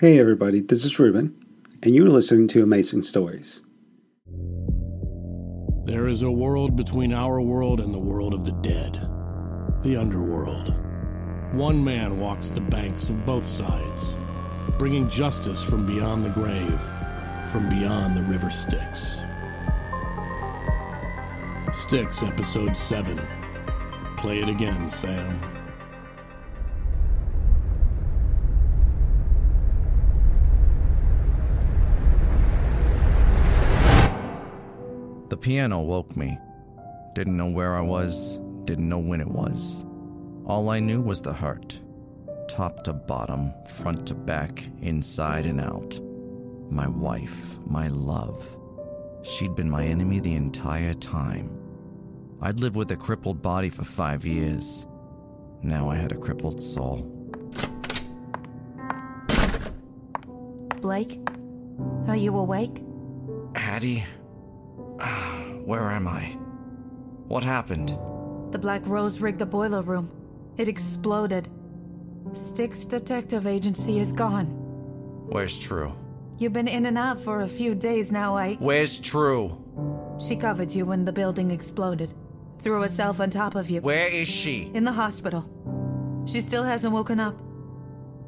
Hey everybody, this is Ruben, and you're listening to Amazing Stories. There is a world between our world and the world of the dead, the underworld. One man walks the banks of both sides, bringing justice from beyond the grave, from beyond the river Styx. Styx, Episode 7. Play it again, Sam. The piano woke me. Didn't know where I was, didn't know when it was. All I knew was the heart. Top to bottom, front to back, inside and out. My wife, my love. She'd been my enemy the entire time. I'd lived with a crippled body for five years. Now I had a crippled soul. Blake? Are you awake? Hattie? Where am I? What happened? The Black Rose rigged the boiler room. It exploded. Styx Detective Agency is gone. Where's True? You've been in and out for a few days now, I. Where's True? She covered you when the building exploded. Threw herself on top of you. Where is she? In the hospital. She still hasn't woken up.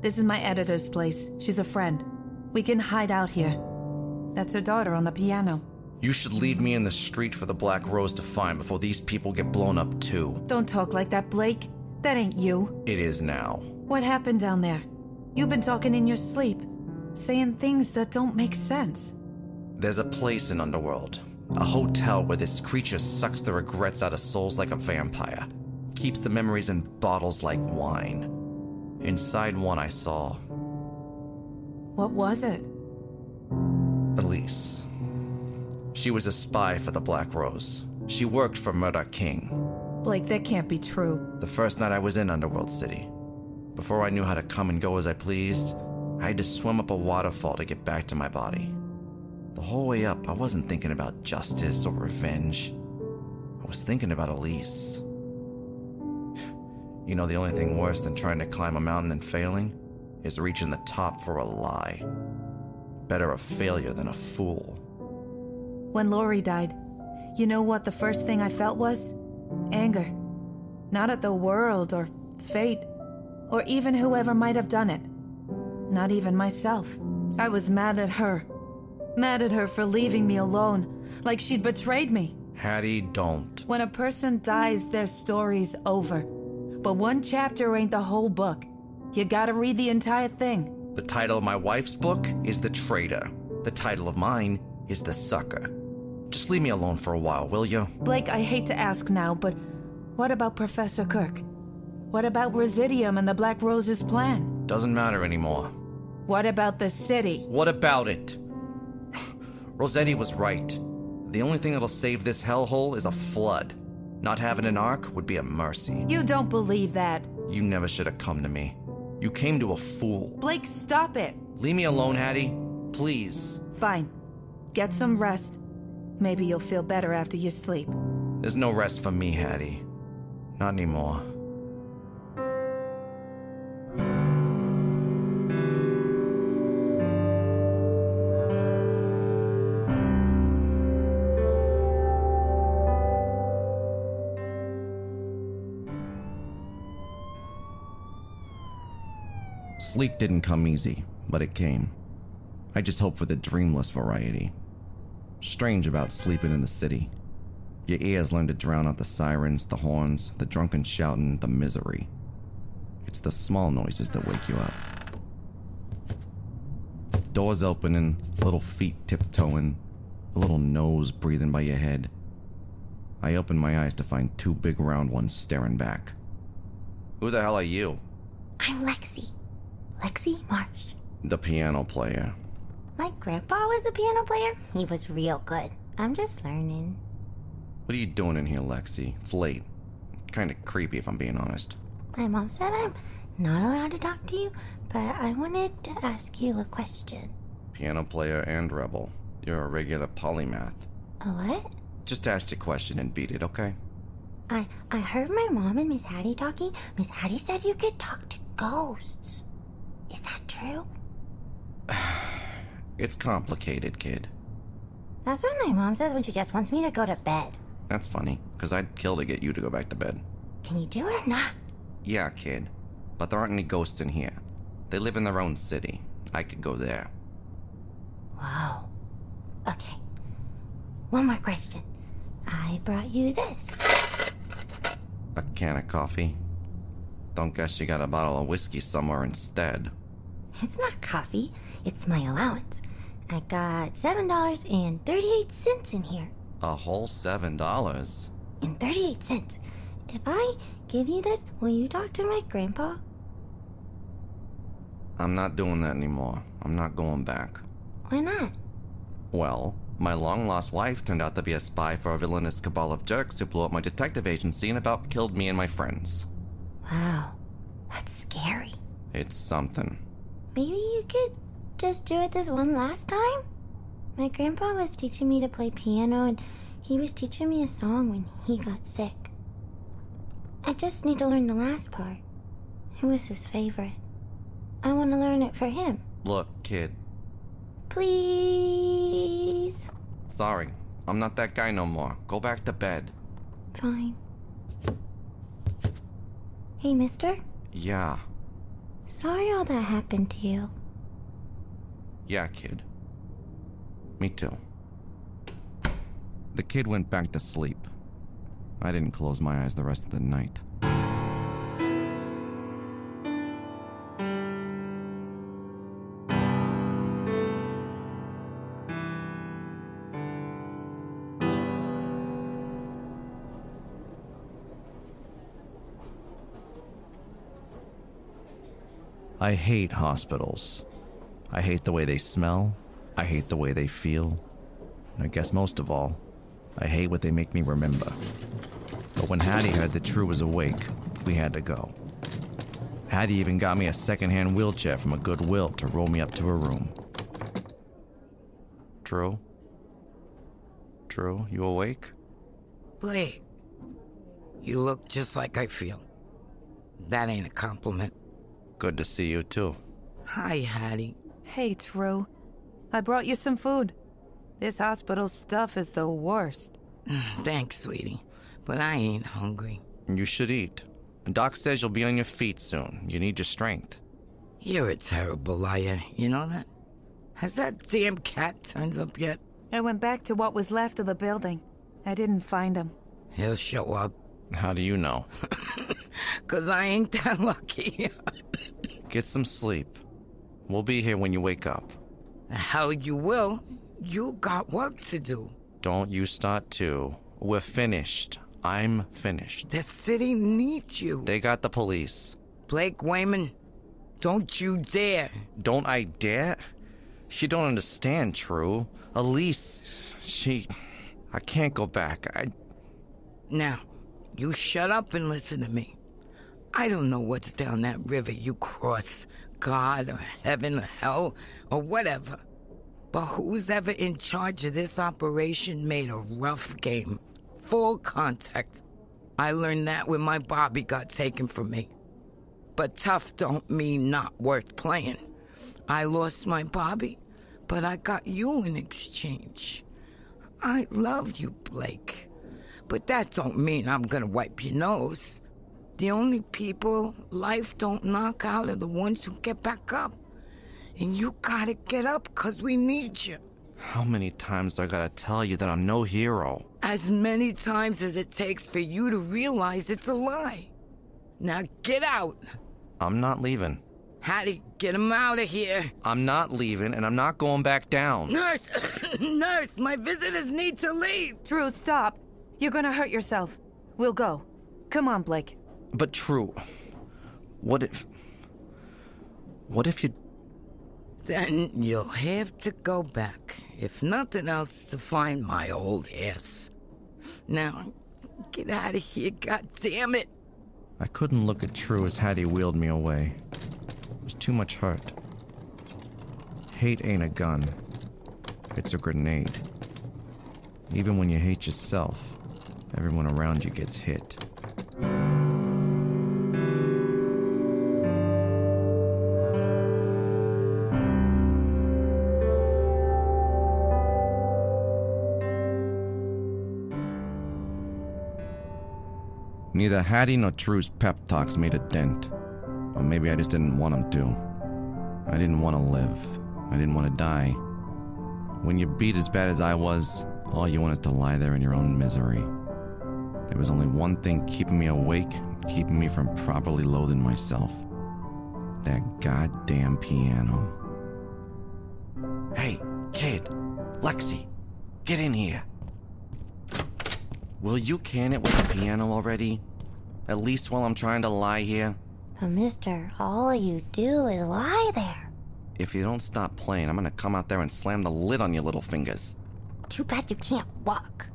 This is my editor's place. She's a friend. We can hide out here. That's her daughter on the piano. You should leave me in the street for the Black Rose to find before these people get blown up too. Don't talk like that, Blake. That ain't you. It is now. What happened down there? You've been talking in your sleep, saying things that don't make sense. There's a place in Underworld. A hotel where this creature sucks the regrets out of souls like a vampire. Keeps the memories in bottles like wine. Inside one I saw What was it? Elise. She was a spy for the Black Rose. She worked for Murdoch King. Blake, that can't be true. The first night I was in Underworld City. Before I knew how to come and go as I pleased, I had to swim up a waterfall to get back to my body. The whole way up, I wasn't thinking about justice or revenge. I was thinking about Elise. You know, the only thing worse than trying to climb a mountain and failing is reaching the top for a lie. Better a failure than a fool. When Lori died, you know what the first thing I felt was? Anger. Not at the world or fate, or even whoever might have done it. Not even myself. I was mad at her. Mad at her for leaving me alone, like she'd betrayed me. Hattie, don't. When a person dies, their story's over. But one chapter ain't the whole book. You gotta read the entire thing. The title of my wife's book is The Traitor. The title of mine is The Sucker. Just leave me alone for a while, will you? Blake, I hate to ask now, but what about Professor Kirk? What about Residium and the Black Rose's plan? Doesn't matter anymore. What about the city? What about it? Rossetti was right. The only thing that'll save this hellhole is a flood. Not having an ark would be a mercy. You don't believe that. You never should have come to me. You came to a fool. Blake, stop it. Leave me alone, Hattie. Please. Fine. Get some rest. Maybe you'll feel better after you sleep. There's no rest for me, Hattie. Not anymore. Sleep didn't come easy, but it came. I just hope for the dreamless variety. Strange about sleeping in the city. Your ears learn to drown out the sirens, the horns, the drunken shouting, the misery. It's the small noises that wake you up. Doors opening, little feet tiptoeing, a little nose breathing by your head. I open my eyes to find two big round ones staring back. Who the hell are you? I'm Lexi. Lexi Marsh. The piano player. My grandpa was a piano player. He was real good. I'm just learning. What are you doing in here, Lexi? It's late. Kinda creepy if I'm being honest. My mom said I'm not allowed to talk to you, but I wanted to ask you a question. Piano player and rebel. You're a regular polymath. A what? Just ask your question and beat it, okay? I I heard my mom and Miss Hattie talking. Miss Hattie said you could talk to ghosts. Is that true? It's complicated, kid. That's what my mom says when she just wants me to go to bed. That's funny, because I'd kill to get you to go back to bed. Can you do it or not? Yeah, kid. But there aren't any ghosts in here. They live in their own city. I could go there. Wow. Okay. One more question. I brought you this. A can of coffee? Don't guess you got a bottle of whiskey somewhere instead. It's not coffee, it's my allowance. I got $7.38 in here. A whole seven dollars? And 38 cents. If I give you this, will you talk to my grandpa? I'm not doing that anymore. I'm not going back. Why not? Well, my long lost wife turned out to be a spy for a villainous cabal of jerks who blew up my detective agency and about killed me and my friends. Wow. That's scary. It's something. Maybe you could just do it this one last time? My grandpa was teaching me to play piano and he was teaching me a song when he got sick. I just need to learn the last part. It was his favorite. I want to learn it for him. Look, kid. Please. Sorry. I'm not that guy no more. Go back to bed. Fine. Hey, mister. Yeah. Sorry all that happened to you. Yeah, kid. Me too. The kid went back to sleep. I didn't close my eyes the rest of the night. I hate hospitals. I hate the way they smell. I hate the way they feel. And I guess most of all, I hate what they make me remember. But when Hattie heard that True was awake, we had to go. Hattie even got me a secondhand wheelchair from a Goodwill to roll me up to her room. True? True, you awake? Blake, you look just like I feel. That ain't a compliment. Good to see you too. Hi, Hattie. Hey, True. I brought you some food. This hospital stuff is the worst. Thanks, sweetie. But I ain't hungry. You should eat. Doc says you'll be on your feet soon. You need your strength. You're a terrible liar. You know that? Has that damn cat turned up yet? I went back to what was left of the building. I didn't find him. He'll show up. How do you know? Cause I ain't that lucky. Get some sleep. We'll be here when you wake up. hell you will. You got work to do. Don't you start to. We're finished. I'm finished. The city needs you. They got the police. Blake Wayman, don't you dare. Don't I dare? She don't understand, True. Elise, she. I can't go back. I. Now, you shut up and listen to me. I don't know what's down that river you cross God or heaven or hell or whatever. But who's ever in charge of this operation made a rough game. Full contact. I learned that when my Bobby got taken from me. But tough don't mean not worth playing. I lost my Bobby, but I got you in exchange. I love you, Blake. But that don't mean I'm gonna wipe your nose. The only people life don't knock out are the ones who get back up. And you gotta get up, cause we need you. How many times do I gotta tell you that I'm no hero? As many times as it takes for you to realize it's a lie. Now get out. I'm not leaving. Hattie, get him out of here. I'm not leaving, and I'm not going back down. Nurse, nurse, my visitors need to leave. True, stop. You're gonna hurt yourself. We'll go. Come on, Blake. But True, what if. What if you. Then you'll have to go back, if nothing else, to find my old ass. Now, get out of here, god damn it. I couldn't look at True as Hattie wheeled me away. It was too much hurt. Hate ain't a gun, it's a grenade. Even when you hate yourself, everyone around you gets hit. Neither Hattie nor True's pep talks made a dent. Or maybe I just didn't want them to. I didn't want to live. I didn't want to die. When you're beat as bad as I was, all you want is to lie there in your own misery. There was only one thing keeping me awake, keeping me from properly loathing myself. That goddamn piano. Hey, kid, Lexi, get in here. Will you can it with the piano already? At least while I'm trying to lie here? But mister, all you do is lie there. If you don't stop playing, I'm gonna come out there and slam the lid on your little fingers. Too bad you can't walk.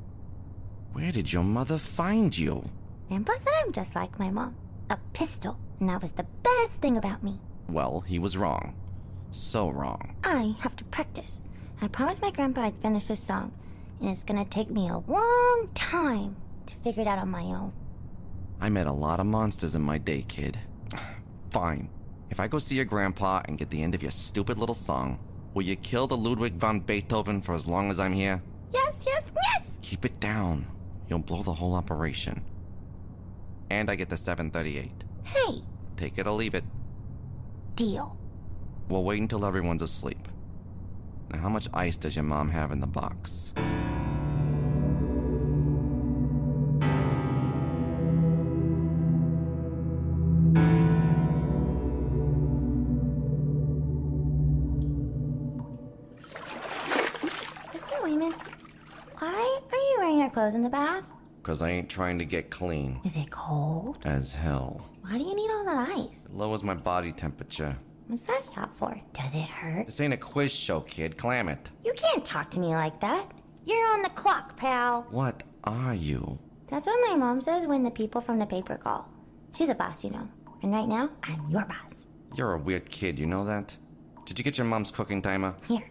Where did your mother find you? Grandpa said I'm just like my mom. A pistol. And that was the best thing about me. Well, he was wrong. So wrong. I have to practice. I promised my grandpa I'd finish this song, and it's gonna take me a long time to figure it out on my own. I met a lot of monsters in my day, kid. Fine. If I go see your grandpa and get the end of your stupid little song, will you kill the Ludwig von Beethoven for as long as I'm here? Yes, yes, yes! Keep it down. You'll blow the whole operation. And I get the 738. Hey, Take it or leave it. deal. We'll wait until everyone's asleep. Now, how much ice does your mom have in the box? In the bath? Because I ain't trying to get clean. Is it cold? As hell. Why do you need all that ice? It lowers my body temperature. What's that shot for? Does it hurt? This ain't a quiz show, kid. Clam it. You can't talk to me like that. You're on the clock, pal. What are you? That's what my mom says when the people from the paper call. She's a boss, you know. And right now, I'm your boss. You're a weird kid, you know that? Did you get your mom's cooking timer? Here.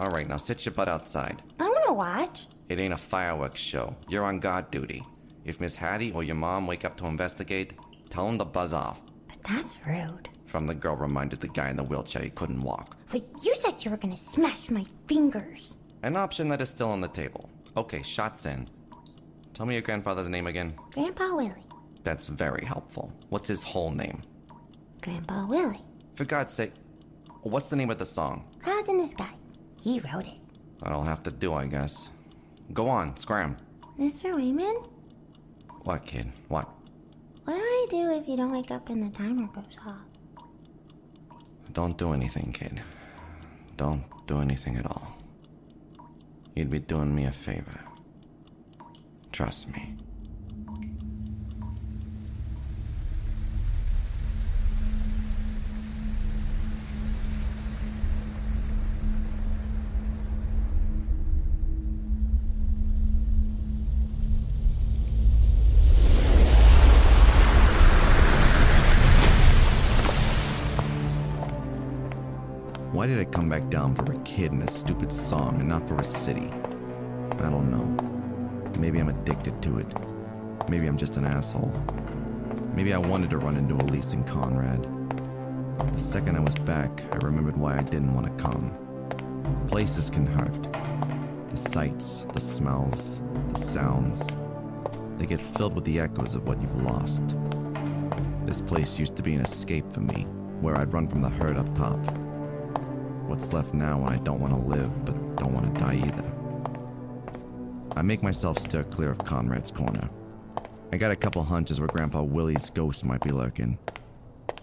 Alright, now sit your butt outside. I want to watch. It ain't a fireworks show. You're on guard duty. If Miss Hattie or your mom wake up to investigate, tell them to buzz off. But that's rude. From the girl reminded the guy in the wheelchair he couldn't walk. But you said you were gonna smash my fingers. An option that is still on the table. Okay, shots in. Tell me your grandfather's name again. Grandpa Willie. That's very helpful. What's his whole name? Grandpa Willie. For God's sake, what's the name of the song? Clouds in the sky. He wrote it. That'll have to do, I guess. Go on, scram. Mr. Wayman, What, kid? What? what do I do if you don't wake up and the timer goes off? Don't do anything, kid. Don't do anything at all. You'd be doing me a favor. Trust me. Did I come back down for a kid and a stupid song and not for a city? I don't know. Maybe I'm addicted to it. Maybe I'm just an asshole. Maybe I wanted to run into Elise and Conrad. The second I was back, I remembered why I didn't want to come. Places can hurt. The sights, the smells, the sounds. They get filled with the echoes of what you've lost. This place used to be an escape for me, where I'd run from the herd up top. What's left now when I don't want to live, but don't want to die either? I make myself steer clear of Conrad's corner. I got a couple hunches where Grandpa Willie's ghost might be lurking.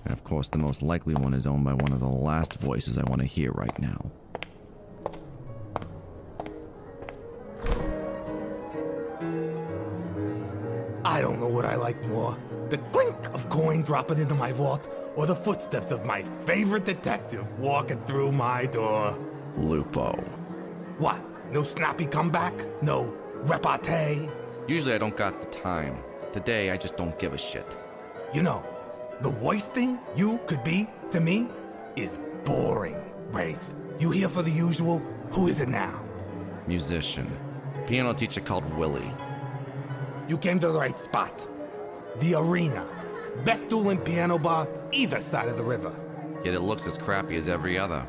And of course, the most likely one is owned by one of the last voices I want to hear right now. I don't know what I like more the clink of coin dropping into my vault, or the footsteps of my favorite detective walking through my door. Lupo. What? No snappy comeback? No repartee? Usually I don't got the time. Today I just don't give a shit. You know, the worst thing you could be to me is boring, Wraith. You here for the usual? Who is it now? Musician. Piano teacher called Willie. You came to the right spot. The arena. Best dueling piano bar either side of the river. Yet it looks as crappy as every other.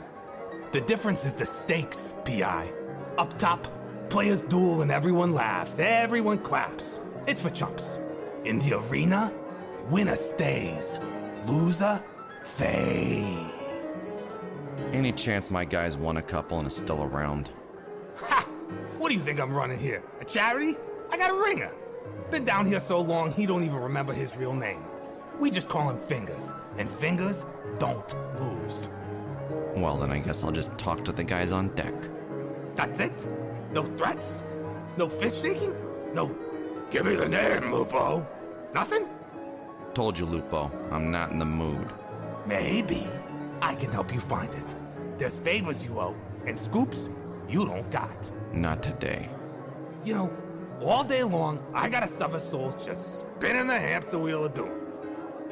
The difference is the stakes, PI. Up top, players duel and everyone laughs, everyone claps. It's for chumps. In the arena, winner stays, loser fades. Any chance my guy's won a couple and is still around? Ha! What do you think I'm running here? A charity? I got a ringer. Been down here so long he don't even remember his real name. We just call him Fingers, and Fingers don't lose. Well, then I guess I'll just talk to the guys on deck. That's it? No threats? No fist shaking? No, give me the name, Lupo. Nothing? Told you, Lupo, I'm not in the mood. Maybe I can help you find it. There's favors you owe, and scoops you don't got. Not today. You know, all day long, I gotta suffer souls just spinning the hamster wheel of doom.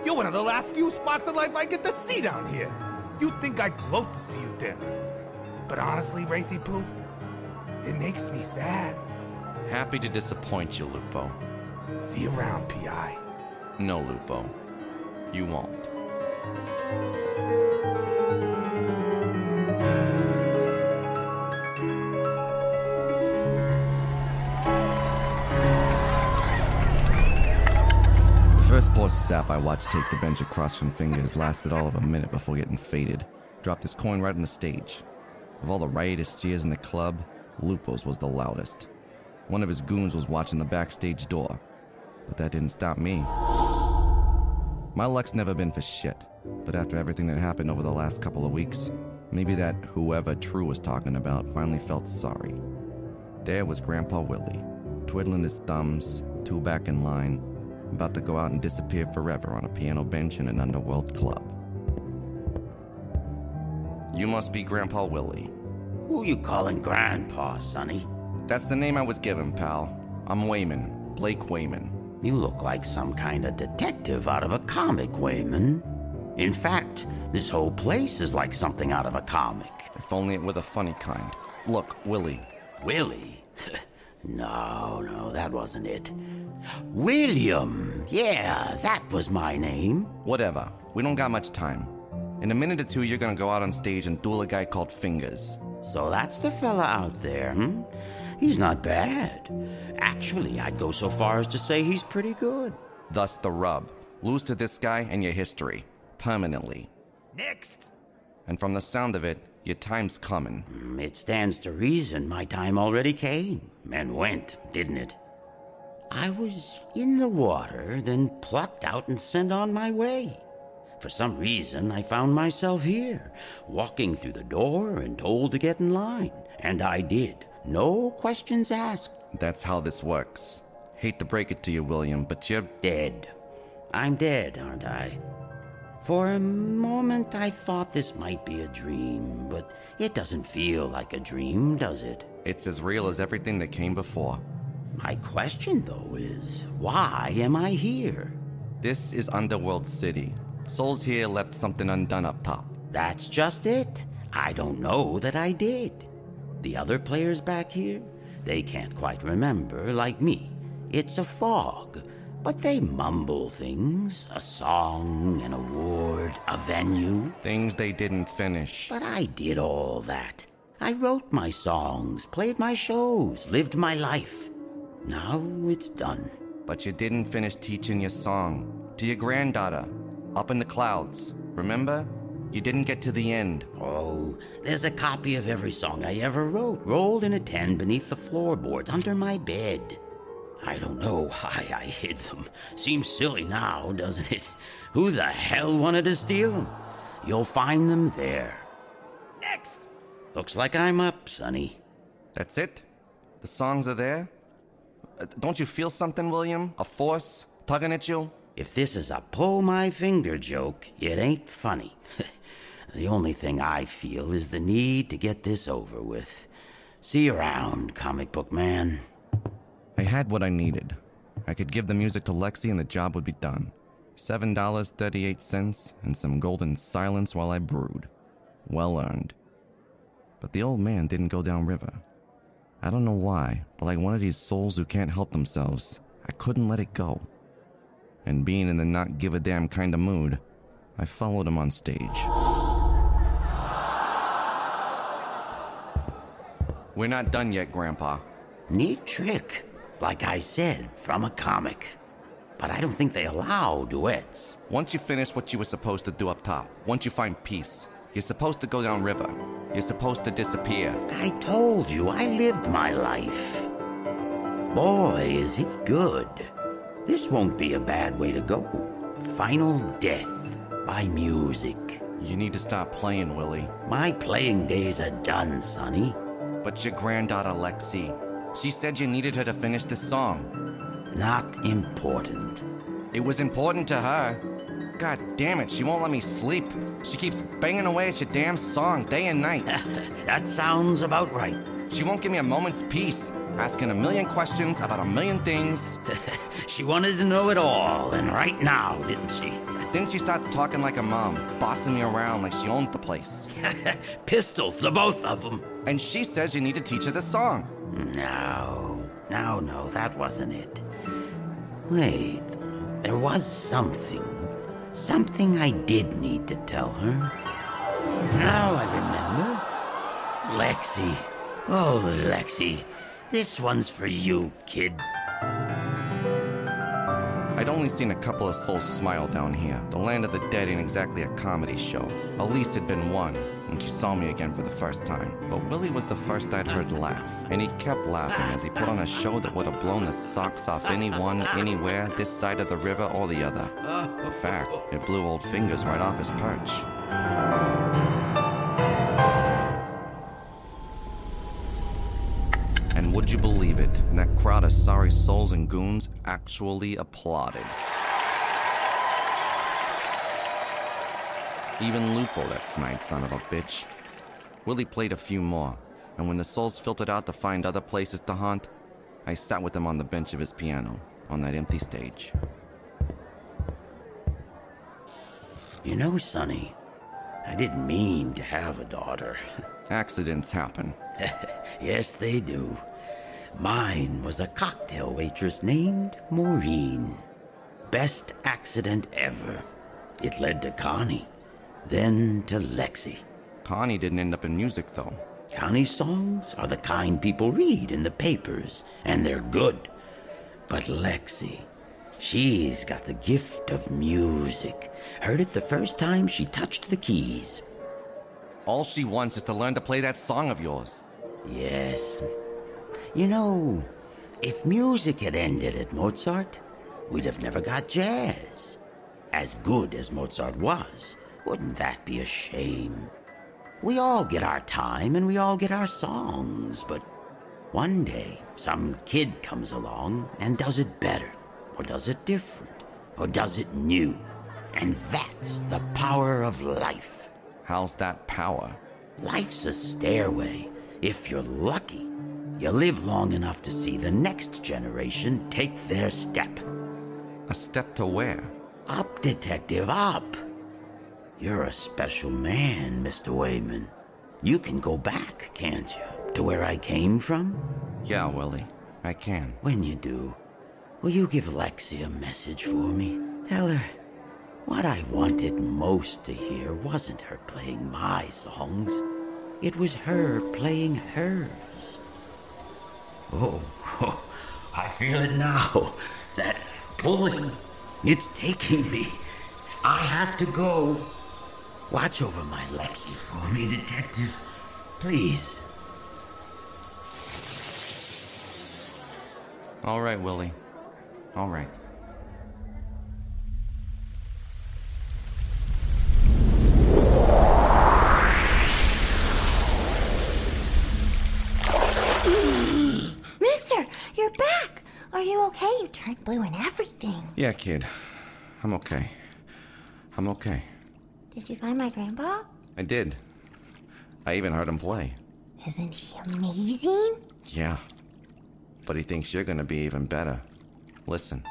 You're one of the last few sparks of life I get to see down here. You'd think I'd gloat to see you dim. But honestly, Wraithy Poo, it makes me sad. Happy to disappoint you, Lupo. See you around, P.I. No, Lupo. You won't. First poor sap I watched take the bench across from fingers lasted all of a minute before getting faded. Dropped his coin right on the stage. Of all the riotous cheers in the club, Lupo's was the loudest. One of his goons was watching the backstage door, but that didn't stop me. My luck's never been for shit, but after everything that happened over the last couple of weeks, maybe that whoever True was talking about finally felt sorry. There was Grandpa Willie, twiddling his thumbs, two back in line, about to go out and disappear forever on a piano bench in an underworld club. You must be Grandpa Willie. Who you calling Grandpa, Sonny? That's the name I was given, pal. I'm Wayman, Blake Wayman. You look like some kind of detective out of a comic, Wayman. In fact, this whole place is like something out of a comic. If only it were the funny kind. Look, Willie. Willie? no, no, that wasn't it. William! Yeah, that was my name. Whatever. We don't got much time. In a minute or two, you're gonna go out on stage and duel a guy called Fingers. So that's the fella out there, hmm? He's not bad. Actually, I'd go so far as to say he's pretty good. Thus the rub. Lose to this guy and you're history. Permanently. Next! And from the sound of it, your time's coming. Mm, It stands to reason my time already came and went, didn't it? I was in the water, then plucked out and sent on my way. For some reason, I found myself here, walking through the door and told to get in line. And I did. No questions asked. That's how this works. Hate to break it to you, William, but you're Dead. I'm dead, aren't I? For a moment, I thought this might be a dream, but it doesn't feel like a dream, does it? it's as real as everything that came before. My question, though, is why am I here? This is Underworld City. Souls here left something undone up top. That's just it. I don't know that I did. The other players back here, they can't quite remember, like me. It's a fog, but they mumble things a song, an award, a venue. Things they didn't finish. But I did all that. I wrote my songs, played my shows, lived my life. Now it's done. But you didn't finish teaching your song to your granddaughter up in the clouds. Remember? You didn't get to the end. Oh, there's a copy of every song I ever wrote, rolled in a tin beneath the floorboards under my bed. I don't know why I hid them. Seems silly now, doesn't it? Who the hell wanted to steal them? You'll find them there. Next! Looks like I'm up, Sonny. That's it? The songs are there? Uh, Don't you feel something, William? A force tugging at you? If this is a pull my finger joke, it ain't funny. the only thing I feel is the need to get this over with. See you around, comic book man. I had what I needed. I could give the music to Lexi and the job would be done. $7.38 and some golden silence while I brewed. Well earned. But the old man didn't go downriver. I don't know why, but like one of these souls who can't help themselves, I couldn't let it go. And being in the not give a damn kind of mood, I followed him on stage. We're not done yet, Grandpa. Neat trick. Like I said, from a comic. but I don't think they allow duets. Once you finish what you were supposed to do up top, once you find peace, you're supposed to go down river. You're supposed to disappear. I told you I lived my life. Boy, is he good. This won't be a bad way to go. Final death by music. You need to stop playing, Willie. My playing days are done, Sonny. But your granddaughter, Lexi, she said you needed her to finish this song. Not important. It was important to her. God damn it, she won't let me sleep. She keeps banging away at your damn song day and night. that sounds about right. She won't give me a moment's peace, asking a million questions about a million things. she wanted to know it all, and right now, didn't she? Then she starts talking like a mom, bossing me around like she owns the place. Pistols, the both of them. And she says you need to teach her the song. No, no, no, that wasn't it. Wait, there was something. Something I did need to tell her. Now I remember. Lexi. Oh, Lexi. This one's for you, kid. I'd only seen a couple of souls smile down here. The land of the dead ain't exactly a comedy show. Elise had been one when she saw me again for the first time. But Willie was the first I'd heard laugh. And he kept laughing as he put on a show that would have blown the socks off anyone, anywhere, this side of the river or the other. In fact, it blew old fingers right off his perch. Would you believe it? That crowd of sorry souls and goons actually applauded. Even Lupo, that snide son of a bitch. Willie played a few more, and when the souls filtered out to find other places to haunt, I sat with him on the bench of his piano on that empty stage. You know, Sonny, I didn't mean to have a daughter. Accidents happen. yes, they do. Mine was a cocktail waitress named Maureen. Best accident ever. It led to Connie, then to Lexi. Connie didn't end up in music, though. Connie's songs are the kind people read in the papers, and they're good. But Lexi, she's got the gift of music. Heard it the first time she touched the keys. All she wants is to learn to play that song of yours. Yes. You know, if music had ended at Mozart, we'd have never got jazz. As good as Mozart was, wouldn't that be a shame? We all get our time and we all get our songs, but one day some kid comes along and does it better, or does it different, or does it new. And that's the power of life. How's that power? Life's a stairway. If you're lucky, you live long enough to see the next generation take their step. A step to where? Up, detective, up. You're a special man, Mr. Wayman. You can go back, can't you, to where I came from? Yeah, Willie, I can. When you do, will you give Lexi a message for me? Tell her what I wanted most to hear wasn't her playing my songs. It was her playing hers. Oh, I feel it now. That pulling. It's taking me. I have to go. Watch over my Lexi for me, detective. Please. All right, Willie. All right. Mister, you're back. Are you okay? You turned blue and everything. Yeah, kid. I'm okay. I'm okay. Did you find my grandpa? I did. I even heard him play. Isn't he amazing? Yeah. But he thinks you're gonna be even better. Listen.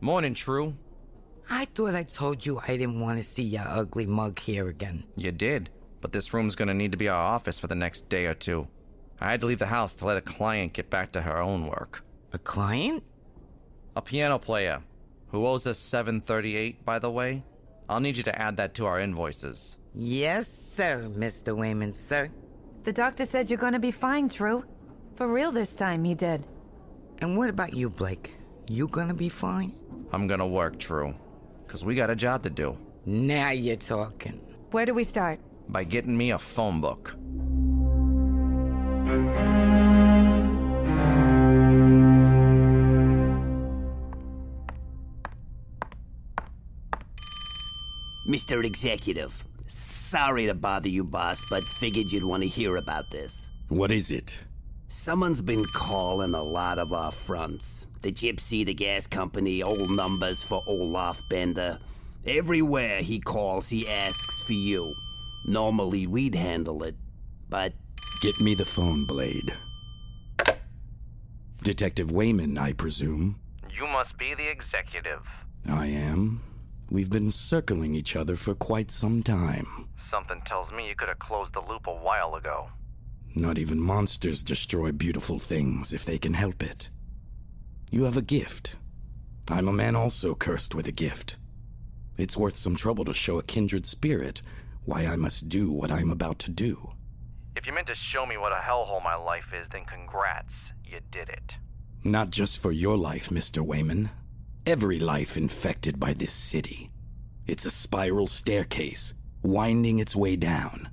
Morning, True. I thought I told you I didn't want to see your ugly mug here again. You did, but this room's gonna need to be our office for the next day or two. I had to leave the house to let a client get back to her own work. A client? A piano player who owes us 738, by the way. I'll need you to add that to our invoices. Yes, sir, Mr. Wayman, sir. The doctor said you're gonna be fine, True. For real this time, he did. And what about you, Blake? You gonna be fine? I'm gonna work, True. Because we got a job to do. Now you're talking. Where do we start? By getting me a phone book. Mr. Executive, sorry to bother you, boss, but figured you'd want to hear about this. What is it? Someone's been calling a lot of our fronts. The Gypsy, the gas company, old numbers for Olaf Bender. Everywhere he calls, he asks for you. Normally, we'd handle it, but. Get me the phone, Blade. Detective Wayman, I presume. You must be the executive. I am. We've been circling each other for quite some time. Something tells me you could have closed the loop a while ago. Not even monsters destroy beautiful things if they can help it. You have a gift. I'm a man also cursed with a gift. It's worth some trouble to show a kindred spirit why I must do what I'm about to do. If you meant to show me what a hellhole my life is, then congrats. You did it. Not just for your life, Mr. Wayman. Every life infected by this city. It's a spiral staircase, winding its way down.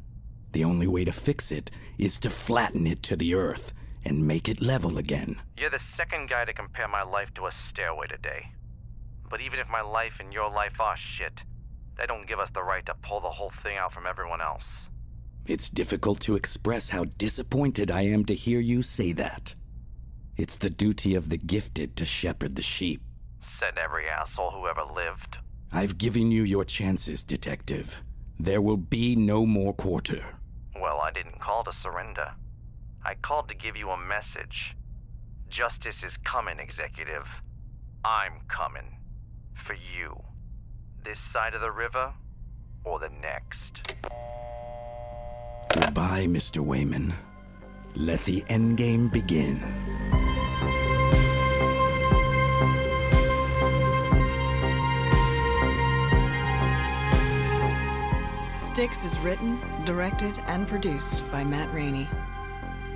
The only way to fix it is to flatten it to the earth and make it level again. You're the second guy to compare my life to a stairway today. But even if my life and your life are shit, that don't give us the right to pull the whole thing out from everyone else. It's difficult to express how disappointed I am to hear you say that. It's the duty of the gifted to shepherd the sheep. Said every asshole who ever lived. I've given you your chances, Detective. There will be no more quarter. Well, I didn't call to surrender. I called to give you a message. Justice is coming, Executive. I'm coming. For you. This side of the river, or the next. Goodbye, Mr. Wayman. Let the endgame begin. Styx is written, directed, and produced by Matt Rainey.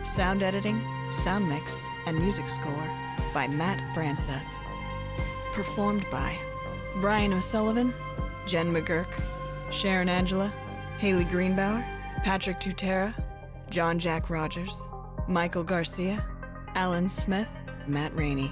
Sound editing, sound mix, and music score by Matt Branseth. Performed by Brian O'Sullivan, Jen McGurk, Sharon Angela, Haley Greenbauer, Patrick Tutera, John Jack Rogers, Michael Garcia, Alan Smith, Matt Rainey.